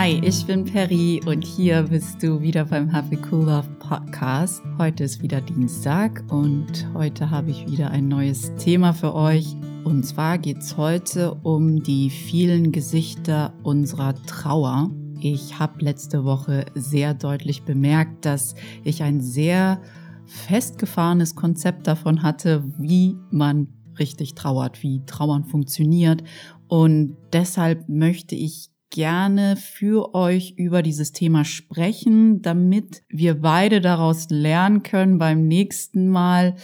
Hi, ich bin Perry und hier bist du wieder beim Happy Cool Love Podcast. Heute ist wieder Dienstag und heute habe ich wieder ein neues Thema für euch. Und zwar geht es heute um die vielen Gesichter unserer Trauer. Ich habe letzte Woche sehr deutlich bemerkt, dass ich ein sehr festgefahrenes Konzept davon hatte, wie man richtig trauert, wie Trauern funktioniert. Und deshalb möchte ich gerne für euch über dieses Thema sprechen, damit wir beide daraus lernen können beim nächsten Mal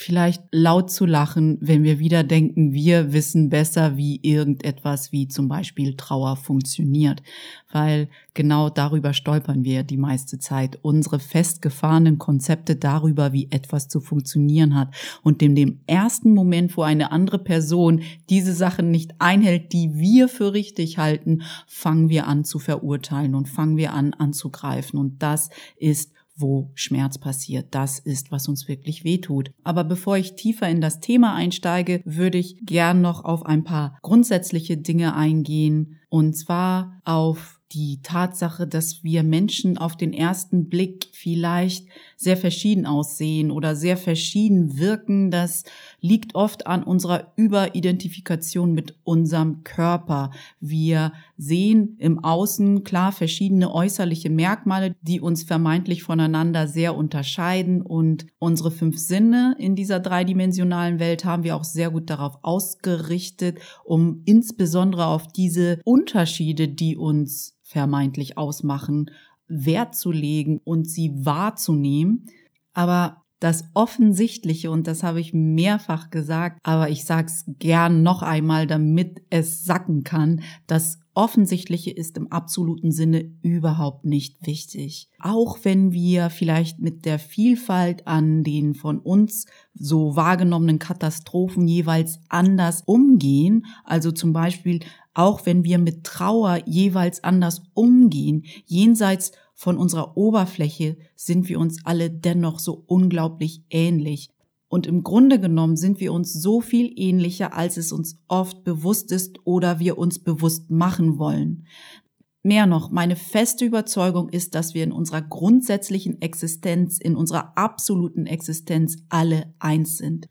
vielleicht laut zu lachen, wenn wir wieder denken, wir wissen besser, wie irgendetwas wie zum Beispiel Trauer funktioniert. Weil genau darüber stolpern wir die meiste Zeit. Unsere festgefahrenen Konzepte darüber, wie etwas zu funktionieren hat. Und in dem ersten Moment, wo eine andere Person diese Sachen nicht einhält, die wir für richtig halten, fangen wir an zu verurteilen und fangen wir an anzugreifen. Und das ist wo Schmerz passiert. Das ist, was uns wirklich wehtut. Aber bevor ich tiefer in das Thema einsteige, würde ich gern noch auf ein paar grundsätzliche Dinge eingehen. Und zwar auf die Tatsache, dass wir Menschen auf den ersten Blick vielleicht sehr verschieden aussehen oder sehr verschieden wirken, das liegt oft an unserer Überidentifikation mit unserem Körper. Wir sehen im Außen klar verschiedene äußerliche Merkmale, die uns vermeintlich voneinander sehr unterscheiden und unsere fünf Sinne in dieser dreidimensionalen Welt haben wir auch sehr gut darauf ausgerichtet, um insbesondere auf diese Unterschiede, die uns vermeintlich ausmachen, Wert zu legen und sie wahrzunehmen. Aber das Offensichtliche, und das habe ich mehrfach gesagt, aber ich sage es gern noch einmal, damit es sacken kann, das Offensichtliche ist im absoluten Sinne überhaupt nicht wichtig. Auch wenn wir vielleicht mit der Vielfalt an den von uns so wahrgenommenen Katastrophen jeweils anders umgehen, also zum Beispiel auch wenn wir mit Trauer jeweils anders umgehen, jenseits von unserer Oberfläche sind wir uns alle dennoch so unglaublich ähnlich. Und im Grunde genommen sind wir uns so viel ähnlicher, als es uns oft bewusst ist oder wir uns bewusst machen wollen. Mehr noch, meine feste Überzeugung ist, dass wir in unserer grundsätzlichen Existenz, in unserer absoluten Existenz alle eins sind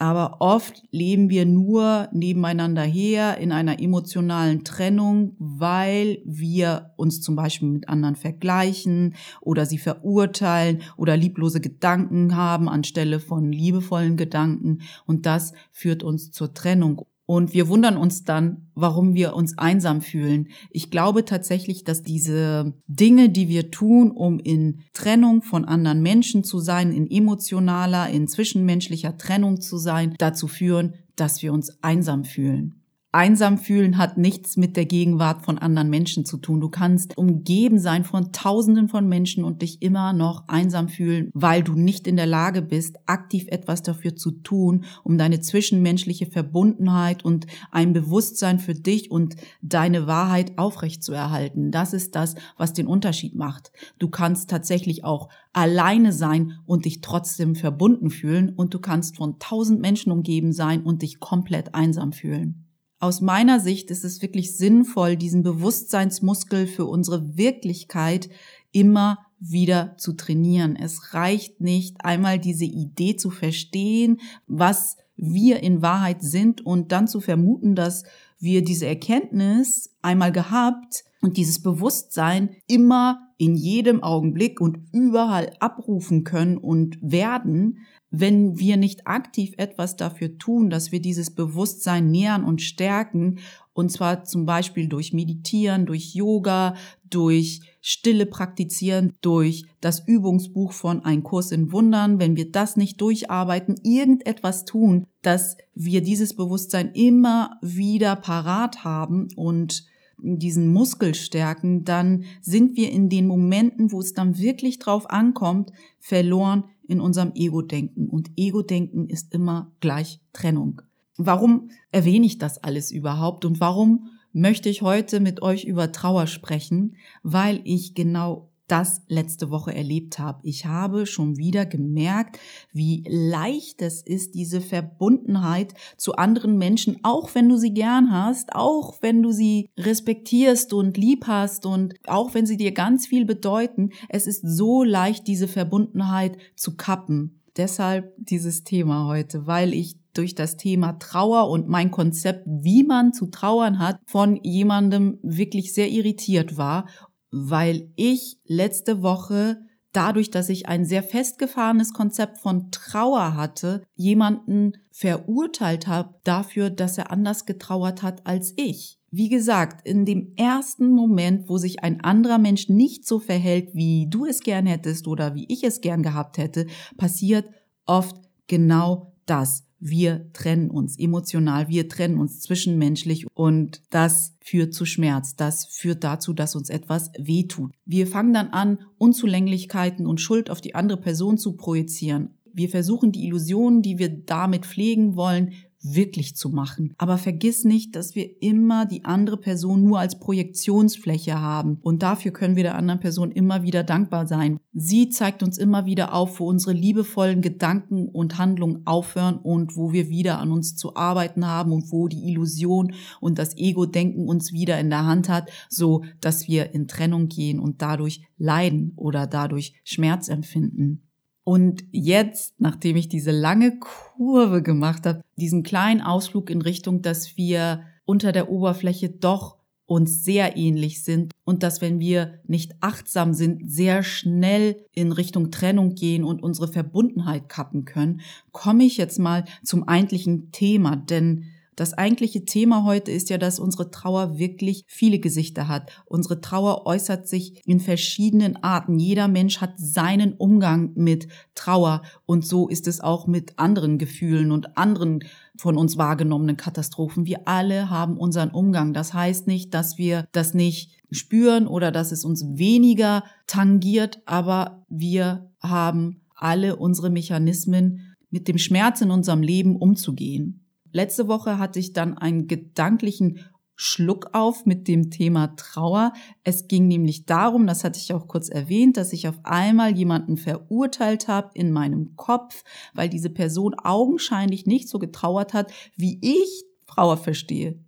aber oft leben wir nur nebeneinander her in einer emotionalen Trennung, weil wir uns zum Beispiel mit anderen vergleichen oder sie verurteilen oder lieblose Gedanken haben anstelle von liebevollen Gedanken. Und das führt uns zur Trennung. Und wir wundern uns dann, warum wir uns einsam fühlen. Ich glaube tatsächlich, dass diese Dinge, die wir tun, um in Trennung von anderen Menschen zu sein, in emotionaler, in zwischenmenschlicher Trennung zu sein, dazu führen, dass wir uns einsam fühlen. Einsam fühlen hat nichts mit der Gegenwart von anderen Menschen zu tun. Du kannst umgeben sein von Tausenden von Menschen und dich immer noch einsam fühlen, weil du nicht in der Lage bist, aktiv etwas dafür zu tun, um deine zwischenmenschliche Verbundenheit und ein Bewusstsein für dich und deine Wahrheit aufrechtzuerhalten. Das ist das, was den Unterschied macht. Du kannst tatsächlich auch alleine sein und dich trotzdem verbunden fühlen und du kannst von tausend Menschen umgeben sein und dich komplett einsam fühlen. Aus meiner Sicht ist es wirklich sinnvoll, diesen Bewusstseinsmuskel für unsere Wirklichkeit immer wieder zu trainieren. Es reicht nicht, einmal diese Idee zu verstehen, was wir in Wahrheit sind und dann zu vermuten, dass wir diese Erkenntnis einmal gehabt und dieses Bewusstsein immer in jedem Augenblick und überall abrufen können und werden, wenn wir nicht aktiv etwas dafür tun, dass wir dieses Bewusstsein nähern und stärken, und zwar zum Beispiel durch Meditieren, durch Yoga, durch Stille praktizieren, durch das Übungsbuch von Ein Kurs in Wundern, wenn wir das nicht durcharbeiten, irgendetwas tun, dass wir dieses Bewusstsein immer wieder parat haben und diesen Muskel stärken, dann sind wir in den Momenten, wo es dann wirklich drauf ankommt, verloren in unserem Ego-Denken. Und Ego-Denken ist immer gleich Trennung. Warum erwähne ich das alles überhaupt und warum möchte ich heute mit euch über Trauer sprechen? Weil ich genau das letzte Woche erlebt habe. Ich habe schon wieder gemerkt, wie leicht es ist, diese Verbundenheit zu anderen Menschen, auch wenn du sie gern hast, auch wenn du sie respektierst und lieb hast und auch wenn sie dir ganz viel bedeuten. Es ist so leicht, diese Verbundenheit zu kappen. Deshalb dieses Thema heute, weil ich durch das Thema Trauer und mein Konzept, wie man zu trauern hat, von jemandem wirklich sehr irritiert war, weil ich letzte Woche dadurch, dass ich ein sehr festgefahrenes Konzept von Trauer hatte, jemanden verurteilt habe dafür, dass er anders getrauert hat als ich. Wie gesagt, in dem ersten Moment, wo sich ein anderer Mensch nicht so verhält, wie du es gern hättest oder wie ich es gern gehabt hätte, passiert oft genau das wir trennen uns emotional, wir trennen uns zwischenmenschlich und das führt zu Schmerz, das führt dazu, dass uns etwas wehtut. Wir fangen dann an, Unzulänglichkeiten und Schuld auf die andere Person zu projizieren. Wir versuchen die Illusionen, die wir damit pflegen wollen, wirklich zu machen. Aber vergiss nicht, dass wir immer die andere Person nur als Projektionsfläche haben. Und dafür können wir der anderen Person immer wieder dankbar sein. Sie zeigt uns immer wieder auf, wo unsere liebevollen Gedanken und Handlungen aufhören und wo wir wieder an uns zu arbeiten haben und wo die Illusion und das Ego-Denken uns wieder in der Hand hat, so dass wir in Trennung gehen und dadurch leiden oder dadurch Schmerz empfinden. Und jetzt, nachdem ich diese lange Kurve gemacht habe, diesen kleinen Ausflug in Richtung, dass wir unter der Oberfläche doch uns sehr ähnlich sind und dass wenn wir nicht achtsam sind, sehr schnell in Richtung Trennung gehen und unsere Verbundenheit kappen können, komme ich jetzt mal zum eigentlichen Thema, denn das eigentliche Thema heute ist ja, dass unsere Trauer wirklich viele Gesichter hat. Unsere Trauer äußert sich in verschiedenen Arten. Jeder Mensch hat seinen Umgang mit Trauer und so ist es auch mit anderen Gefühlen und anderen von uns wahrgenommenen Katastrophen. Wir alle haben unseren Umgang. Das heißt nicht, dass wir das nicht spüren oder dass es uns weniger tangiert, aber wir haben alle unsere Mechanismen, mit dem Schmerz in unserem Leben umzugehen. Letzte Woche hatte ich dann einen gedanklichen Schluck auf mit dem Thema Trauer. Es ging nämlich darum, das hatte ich auch kurz erwähnt, dass ich auf einmal jemanden verurteilt habe in meinem Kopf, weil diese Person augenscheinlich nicht so getrauert hat, wie ich Trauer verstehe.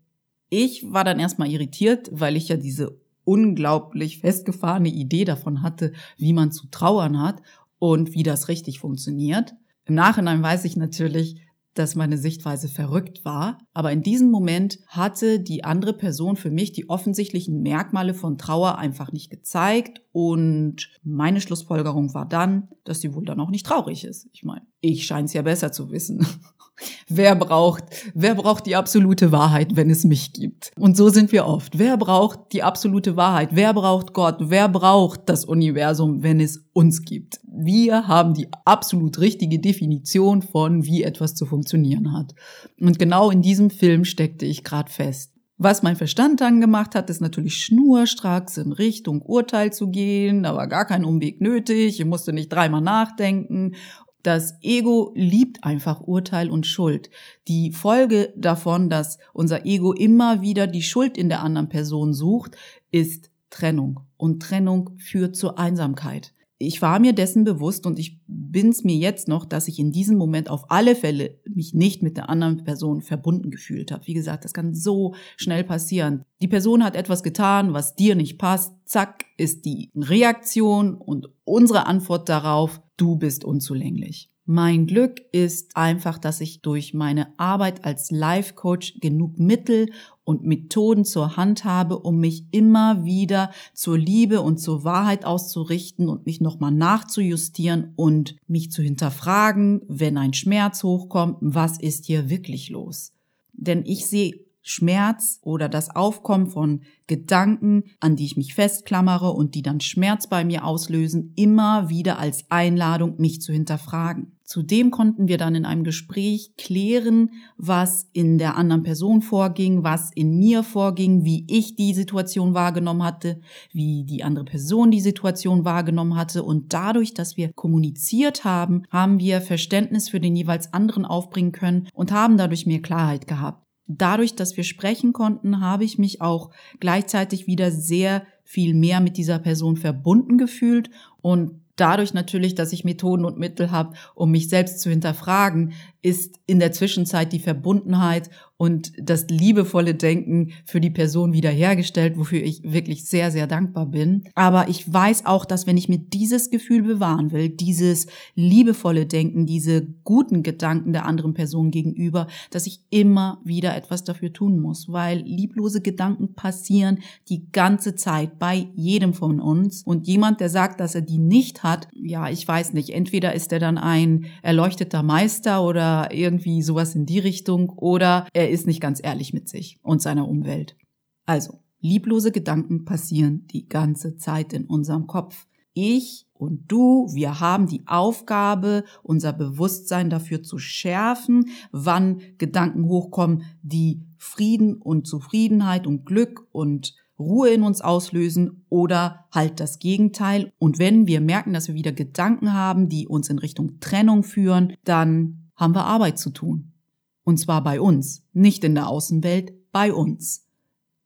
Ich war dann erstmal irritiert, weil ich ja diese unglaublich festgefahrene Idee davon hatte, wie man zu trauern hat und wie das richtig funktioniert. Im Nachhinein weiß ich natürlich, dass meine Sichtweise verrückt war, aber in diesem Moment hatte die andere Person für mich die offensichtlichen Merkmale von Trauer einfach nicht gezeigt und meine Schlussfolgerung war dann, dass sie wohl dann auch nicht traurig ist. Ich meine, ich scheine es ja besser zu wissen. wer braucht, wer braucht die absolute Wahrheit, wenn es mich gibt? Und so sind wir oft. Wer braucht die absolute Wahrheit? Wer braucht Gott? Wer braucht das Universum, wenn es uns gibt? Wir haben die absolut richtige Definition von, wie etwas zu funktionieren hat. Und genau in diesem Film steckte ich gerade fest. Was mein Verstand dann gemacht hat, ist natürlich schnurstracks in Richtung Urteil zu gehen. Da war gar kein Umweg nötig. Ich musste nicht dreimal nachdenken. Das Ego liebt einfach Urteil und Schuld. Die Folge davon, dass unser Ego immer wieder die Schuld in der anderen Person sucht, ist Trennung. Und Trennung führt zur Einsamkeit ich war mir dessen bewusst und ich bin's mir jetzt noch, dass ich in diesem Moment auf alle Fälle mich nicht mit der anderen Person verbunden gefühlt habe. Wie gesagt, das kann so schnell passieren. Die Person hat etwas getan, was dir nicht passt. Zack, ist die Reaktion und unsere Antwort darauf, du bist unzulänglich. Mein Glück ist einfach, dass ich durch meine Arbeit als Life Coach genug Mittel und Methoden zur Hand habe, um mich immer wieder zur Liebe und zur Wahrheit auszurichten und mich nochmal nachzujustieren und mich zu hinterfragen, wenn ein Schmerz hochkommt, was ist hier wirklich los? Denn ich sehe Schmerz oder das Aufkommen von Gedanken, an die ich mich festklammere und die dann Schmerz bei mir auslösen, immer wieder als Einladung, mich zu hinterfragen. Zudem konnten wir dann in einem Gespräch klären, was in der anderen Person vorging, was in mir vorging, wie ich die Situation wahrgenommen hatte, wie die andere Person die Situation wahrgenommen hatte. Und dadurch, dass wir kommuniziert haben, haben wir Verständnis für den jeweils anderen aufbringen können und haben dadurch mehr Klarheit gehabt dadurch, dass wir sprechen konnten, habe ich mich auch gleichzeitig wieder sehr viel mehr mit dieser Person verbunden gefühlt und dadurch natürlich, dass ich Methoden und Mittel habe, um mich selbst zu hinterfragen, ist in der Zwischenzeit die Verbundenheit und das liebevolle Denken für die Person wiederhergestellt, wofür ich wirklich sehr, sehr dankbar bin. Aber ich weiß auch, dass wenn ich mir dieses Gefühl bewahren will, dieses liebevolle Denken, diese guten Gedanken der anderen Person gegenüber, dass ich immer wieder etwas dafür tun muss, weil lieblose Gedanken passieren die ganze Zeit bei jedem von uns. Und jemand, der sagt, dass er die nicht hat, ja, ich weiß nicht, entweder ist er dann ein erleuchteter Meister oder irgendwie sowas in die Richtung oder er ist nicht ganz ehrlich mit sich und seiner Umwelt. Also, lieblose Gedanken passieren die ganze Zeit in unserem Kopf. Ich und du, wir haben die Aufgabe, unser Bewusstsein dafür zu schärfen, wann Gedanken hochkommen, die Frieden und Zufriedenheit und Glück und Ruhe in uns auslösen oder halt das Gegenteil. Und wenn wir merken, dass wir wieder Gedanken haben, die uns in Richtung Trennung führen, dann haben wir Arbeit zu tun. Und zwar bei uns, nicht in der Außenwelt, bei uns.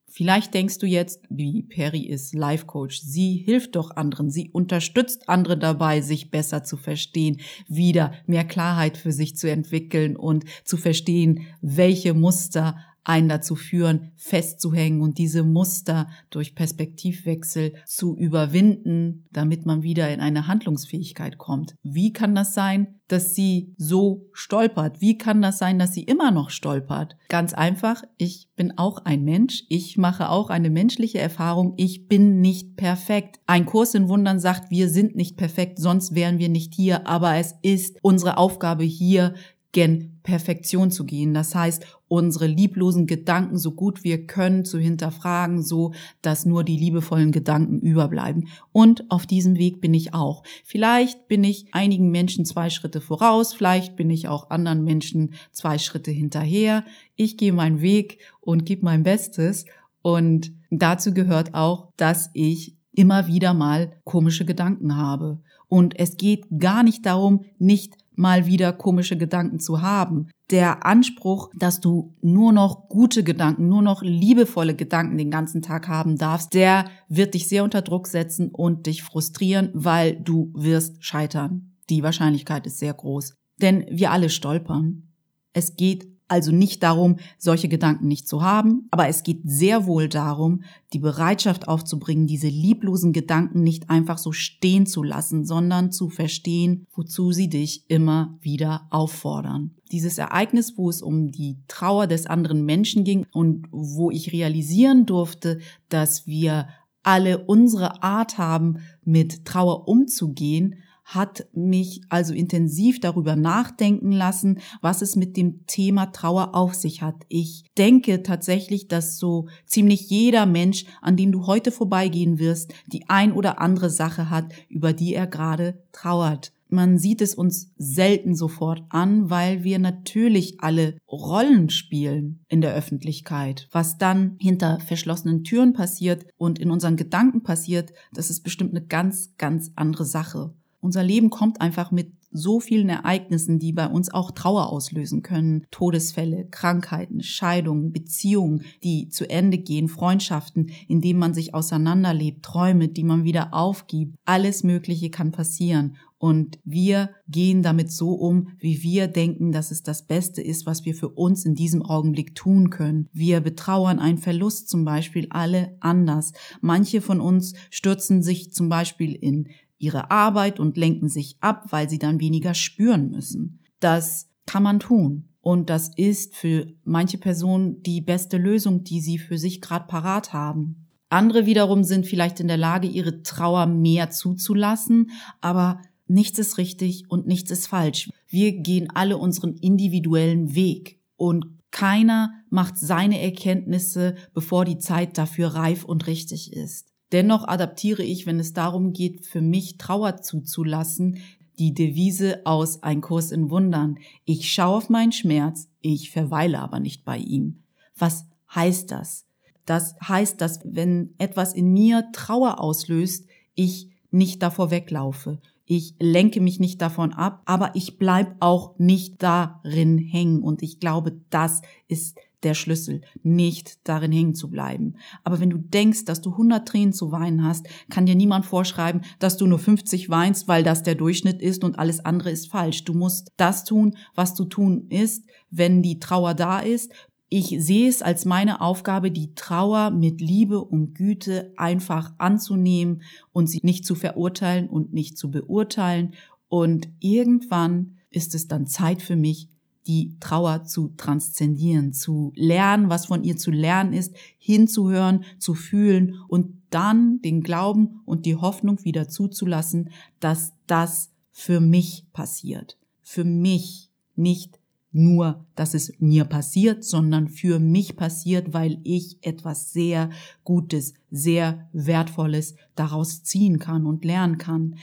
Vielleicht denkst du jetzt, wie Perry ist Life Coach. Sie hilft doch anderen. Sie unterstützt andere dabei, sich besser zu verstehen, wieder mehr Klarheit für sich zu entwickeln und zu verstehen, welche Muster einen dazu führen, festzuhängen und diese Muster durch Perspektivwechsel zu überwinden, damit man wieder in eine Handlungsfähigkeit kommt. Wie kann das sein, dass sie so stolpert? Wie kann das sein, dass sie immer noch stolpert? Ganz einfach, ich bin auch ein Mensch, ich mache auch eine menschliche Erfahrung, ich bin nicht perfekt. Ein Kurs in Wundern sagt, wir sind nicht perfekt, sonst wären wir nicht hier, aber es ist unsere Aufgabe hier, gen Perfektion zu gehen. Das heißt, unsere lieblosen Gedanken so gut wir können zu hinterfragen, so dass nur die liebevollen Gedanken überbleiben. Und auf diesem Weg bin ich auch. Vielleicht bin ich einigen Menschen zwei Schritte voraus, vielleicht bin ich auch anderen Menschen zwei Schritte hinterher. Ich gehe meinen Weg und gebe mein Bestes. Und dazu gehört auch, dass ich immer wieder mal komische Gedanken habe. Und es geht gar nicht darum, nicht mal wieder komische Gedanken zu haben. Der Anspruch, dass du nur noch gute Gedanken, nur noch liebevolle Gedanken den ganzen Tag haben darfst, der wird dich sehr unter Druck setzen und dich frustrieren, weil du wirst scheitern. Die Wahrscheinlichkeit ist sehr groß. Denn wir alle stolpern. Es geht also nicht darum, solche Gedanken nicht zu haben, aber es geht sehr wohl darum, die Bereitschaft aufzubringen, diese lieblosen Gedanken nicht einfach so stehen zu lassen, sondern zu verstehen, wozu sie dich immer wieder auffordern. Dieses Ereignis, wo es um die Trauer des anderen Menschen ging und wo ich realisieren durfte, dass wir alle unsere Art haben, mit Trauer umzugehen, hat mich also intensiv darüber nachdenken lassen, was es mit dem Thema Trauer auf sich hat. Ich denke tatsächlich, dass so ziemlich jeder Mensch, an dem du heute vorbeigehen wirst, die ein oder andere Sache hat, über die er gerade trauert. Man sieht es uns selten sofort an, weil wir natürlich alle Rollen spielen in der Öffentlichkeit. Was dann hinter verschlossenen Türen passiert und in unseren Gedanken passiert, das ist bestimmt eine ganz, ganz andere Sache. Unser Leben kommt einfach mit so vielen Ereignissen, die bei uns auch Trauer auslösen können. Todesfälle, Krankheiten, Scheidungen, Beziehungen, die zu Ende gehen, Freundschaften, in denen man sich auseinanderlebt, Träume, die man wieder aufgibt. Alles Mögliche kann passieren. Und wir gehen damit so um, wie wir denken, dass es das Beste ist, was wir für uns in diesem Augenblick tun können. Wir betrauern einen Verlust zum Beispiel alle anders. Manche von uns stürzen sich zum Beispiel in ihre Arbeit und lenken sich ab, weil sie dann weniger spüren müssen. Das kann man tun. Und das ist für manche Personen die beste Lösung, die sie für sich gerade parat haben. Andere wiederum sind vielleicht in der Lage, ihre Trauer mehr zuzulassen, aber nichts ist richtig und nichts ist falsch. Wir gehen alle unseren individuellen Weg und keiner macht seine Erkenntnisse, bevor die Zeit dafür reif und richtig ist. Dennoch adaptiere ich, wenn es darum geht, für mich Trauer zuzulassen, die Devise aus Ein Kurs in Wundern. Ich schaue auf meinen Schmerz, ich verweile aber nicht bei ihm. Was heißt das? Das heißt, dass wenn etwas in mir Trauer auslöst, ich nicht davor weglaufe. Ich lenke mich nicht davon ab, aber ich bleib auch nicht darin hängen. Und ich glaube, das ist der Schlüssel, nicht darin hängen zu bleiben. Aber wenn du denkst, dass du 100 Tränen zu weinen hast, kann dir niemand vorschreiben, dass du nur 50 weinst, weil das der Durchschnitt ist und alles andere ist falsch. Du musst das tun, was du tun ist, wenn die Trauer da ist. Ich sehe es als meine Aufgabe, die Trauer mit Liebe und Güte einfach anzunehmen und sie nicht zu verurteilen und nicht zu beurteilen. Und irgendwann ist es dann Zeit für mich, die Trauer zu transzendieren, zu lernen, was von ihr zu lernen ist, hinzuhören, zu fühlen und dann den Glauben und die Hoffnung wieder zuzulassen, dass das für mich passiert. Für mich, nicht nur, dass es mir passiert, sondern für mich passiert, weil ich etwas sehr Gutes, sehr Wertvolles daraus ziehen kann und lernen kann.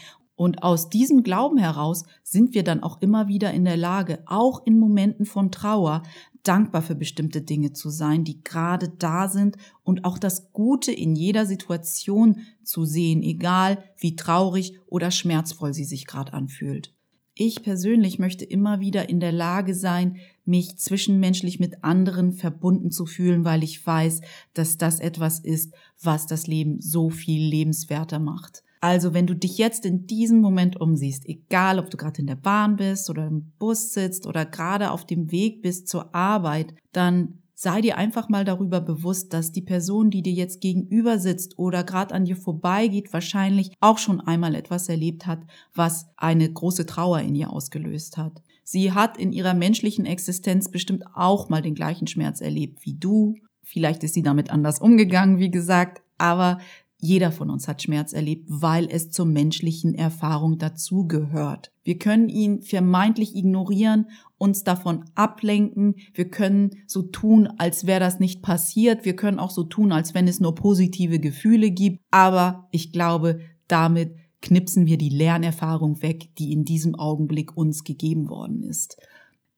Und aus diesem Glauben heraus sind wir dann auch immer wieder in der Lage, auch in Momenten von Trauer, dankbar für bestimmte Dinge zu sein, die gerade da sind und auch das Gute in jeder Situation zu sehen, egal wie traurig oder schmerzvoll sie sich gerade anfühlt. Ich persönlich möchte immer wieder in der Lage sein, mich zwischenmenschlich mit anderen verbunden zu fühlen, weil ich weiß, dass das etwas ist, was das Leben so viel lebenswerter macht. Also wenn du dich jetzt in diesem Moment umsiehst, egal ob du gerade in der Bahn bist oder im Bus sitzt oder gerade auf dem Weg bist zur Arbeit, dann sei dir einfach mal darüber bewusst, dass die Person, die dir jetzt gegenüber sitzt oder gerade an dir vorbeigeht, wahrscheinlich auch schon einmal etwas erlebt hat, was eine große Trauer in ihr ausgelöst hat. Sie hat in ihrer menschlichen Existenz bestimmt auch mal den gleichen Schmerz erlebt wie du. Vielleicht ist sie damit anders umgegangen, wie gesagt, aber jeder von uns hat Schmerz erlebt, weil es zur menschlichen Erfahrung dazugehört. Wir können ihn vermeintlich ignorieren, uns davon ablenken. Wir können so tun, als wäre das nicht passiert. Wir können auch so tun, als wenn es nur positive Gefühle gibt. Aber ich glaube, damit knipsen wir die Lernerfahrung weg, die in diesem Augenblick uns gegeben worden ist.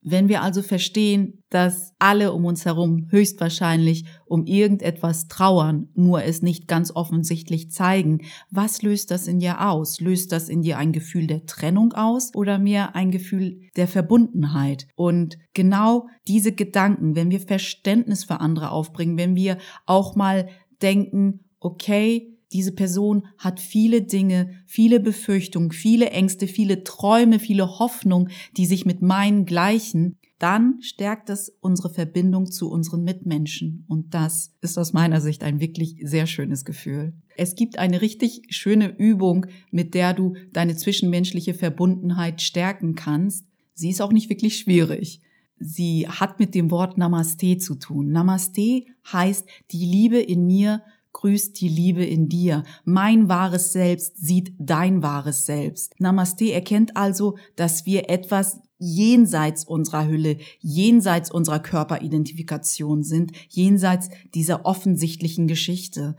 Wenn wir also verstehen, dass alle um uns herum höchstwahrscheinlich um irgendetwas trauern, nur es nicht ganz offensichtlich zeigen, was löst das in dir aus? Löst das in dir ein Gefühl der Trennung aus oder mehr ein Gefühl der Verbundenheit? Und genau diese Gedanken, wenn wir Verständnis für andere aufbringen, wenn wir auch mal denken, okay, diese Person hat viele Dinge, viele Befürchtungen, viele Ängste, viele Träume, viele Hoffnungen, die sich mit meinen gleichen, dann stärkt das unsere Verbindung zu unseren Mitmenschen. Und das ist aus meiner Sicht ein wirklich sehr schönes Gefühl. Es gibt eine richtig schöne Übung, mit der du deine zwischenmenschliche Verbundenheit stärken kannst. Sie ist auch nicht wirklich schwierig. Sie hat mit dem Wort Namaste zu tun. Namaste heißt, die Liebe in mir grüßt die Liebe in dir. Mein wahres Selbst sieht dein wahres Selbst. Namaste erkennt also, dass wir etwas jenseits unserer Hülle, jenseits unserer Körperidentifikation sind, jenseits dieser offensichtlichen Geschichte.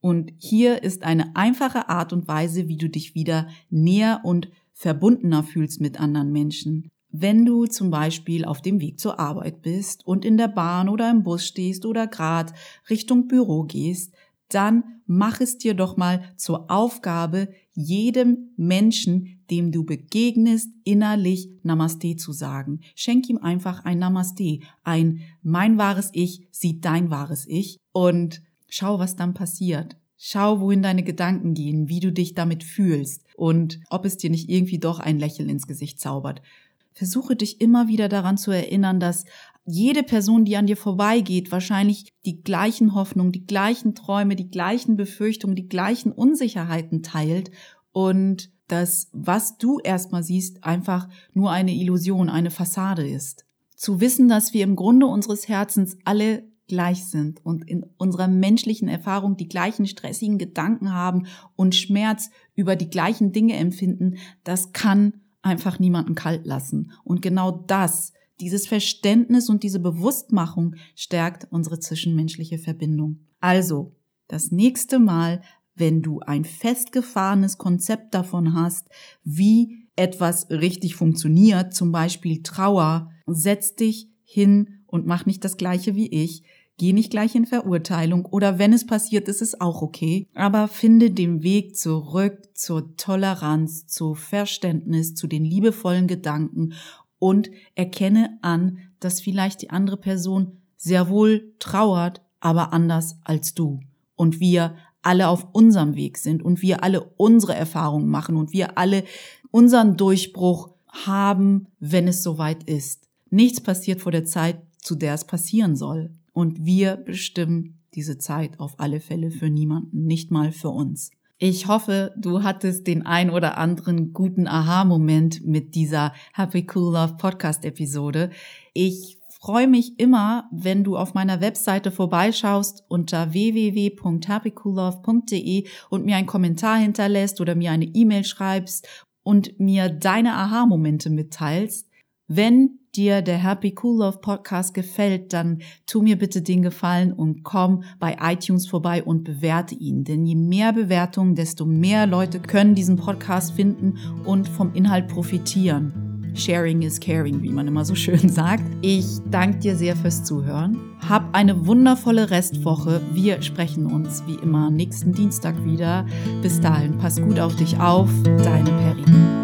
Und hier ist eine einfache Art und Weise, wie du dich wieder näher und verbundener fühlst mit anderen Menschen. Wenn du zum Beispiel auf dem Weg zur Arbeit bist und in der Bahn oder im Bus stehst oder grad Richtung Büro gehst, dann mach es dir doch mal zur Aufgabe, jedem Menschen, dem du begegnest, innerlich Namaste zu sagen. Schenk ihm einfach ein Namaste, ein mein wahres Ich sieht dein wahres Ich und schau, was dann passiert. Schau, wohin deine Gedanken gehen, wie du dich damit fühlst und ob es dir nicht irgendwie doch ein Lächeln ins Gesicht zaubert. Versuche dich immer wieder daran zu erinnern, dass jede Person, die an dir vorbeigeht, wahrscheinlich die gleichen Hoffnungen, die gleichen Träume, die gleichen Befürchtungen, die gleichen Unsicherheiten teilt und dass was du erstmal siehst, einfach nur eine Illusion, eine Fassade ist. Zu wissen, dass wir im Grunde unseres Herzens alle gleich sind und in unserer menschlichen Erfahrung die gleichen stressigen Gedanken haben und Schmerz über die gleichen Dinge empfinden, das kann einfach niemanden kalt lassen. Und genau das dieses Verständnis und diese Bewusstmachung stärkt unsere zwischenmenschliche Verbindung. Also, das nächste Mal, wenn du ein festgefahrenes Konzept davon hast, wie etwas richtig funktioniert, zum Beispiel Trauer, setz dich hin und mach nicht das gleiche wie ich. Geh nicht gleich in Verurteilung oder wenn es passiert, ist es auch okay. Aber finde den Weg zurück zur Toleranz, zu Verständnis, zu den liebevollen Gedanken und erkenne an, dass vielleicht die andere Person sehr wohl trauert, aber anders als du. Und wir alle auf unserem Weg sind und wir alle unsere Erfahrungen machen und wir alle unseren Durchbruch haben, wenn es soweit ist. Nichts passiert vor der Zeit, zu der es passieren soll. Und wir bestimmen diese Zeit auf alle Fälle für niemanden, nicht mal für uns. Ich hoffe, du hattest den ein oder anderen guten Aha-Moment mit dieser Happy Cool Love Podcast Episode. Ich freue mich immer, wenn du auf meiner Webseite vorbeischaust unter www.happycoollove.de und mir einen Kommentar hinterlässt oder mir eine E-Mail schreibst und mir deine Aha-Momente mitteilst. Wenn dir der Happy Cool Love Podcast gefällt, dann tu mir bitte den Gefallen und komm bei iTunes vorbei und bewerte ihn. Denn je mehr Bewertungen, desto mehr Leute können diesen Podcast finden und vom Inhalt profitieren. Sharing is caring, wie man immer so schön sagt. Ich danke dir sehr fürs Zuhören. Hab eine wundervolle Restwoche. Wir sprechen uns wie immer nächsten Dienstag wieder. Bis dahin, pass gut auf dich auf. Deine Peri.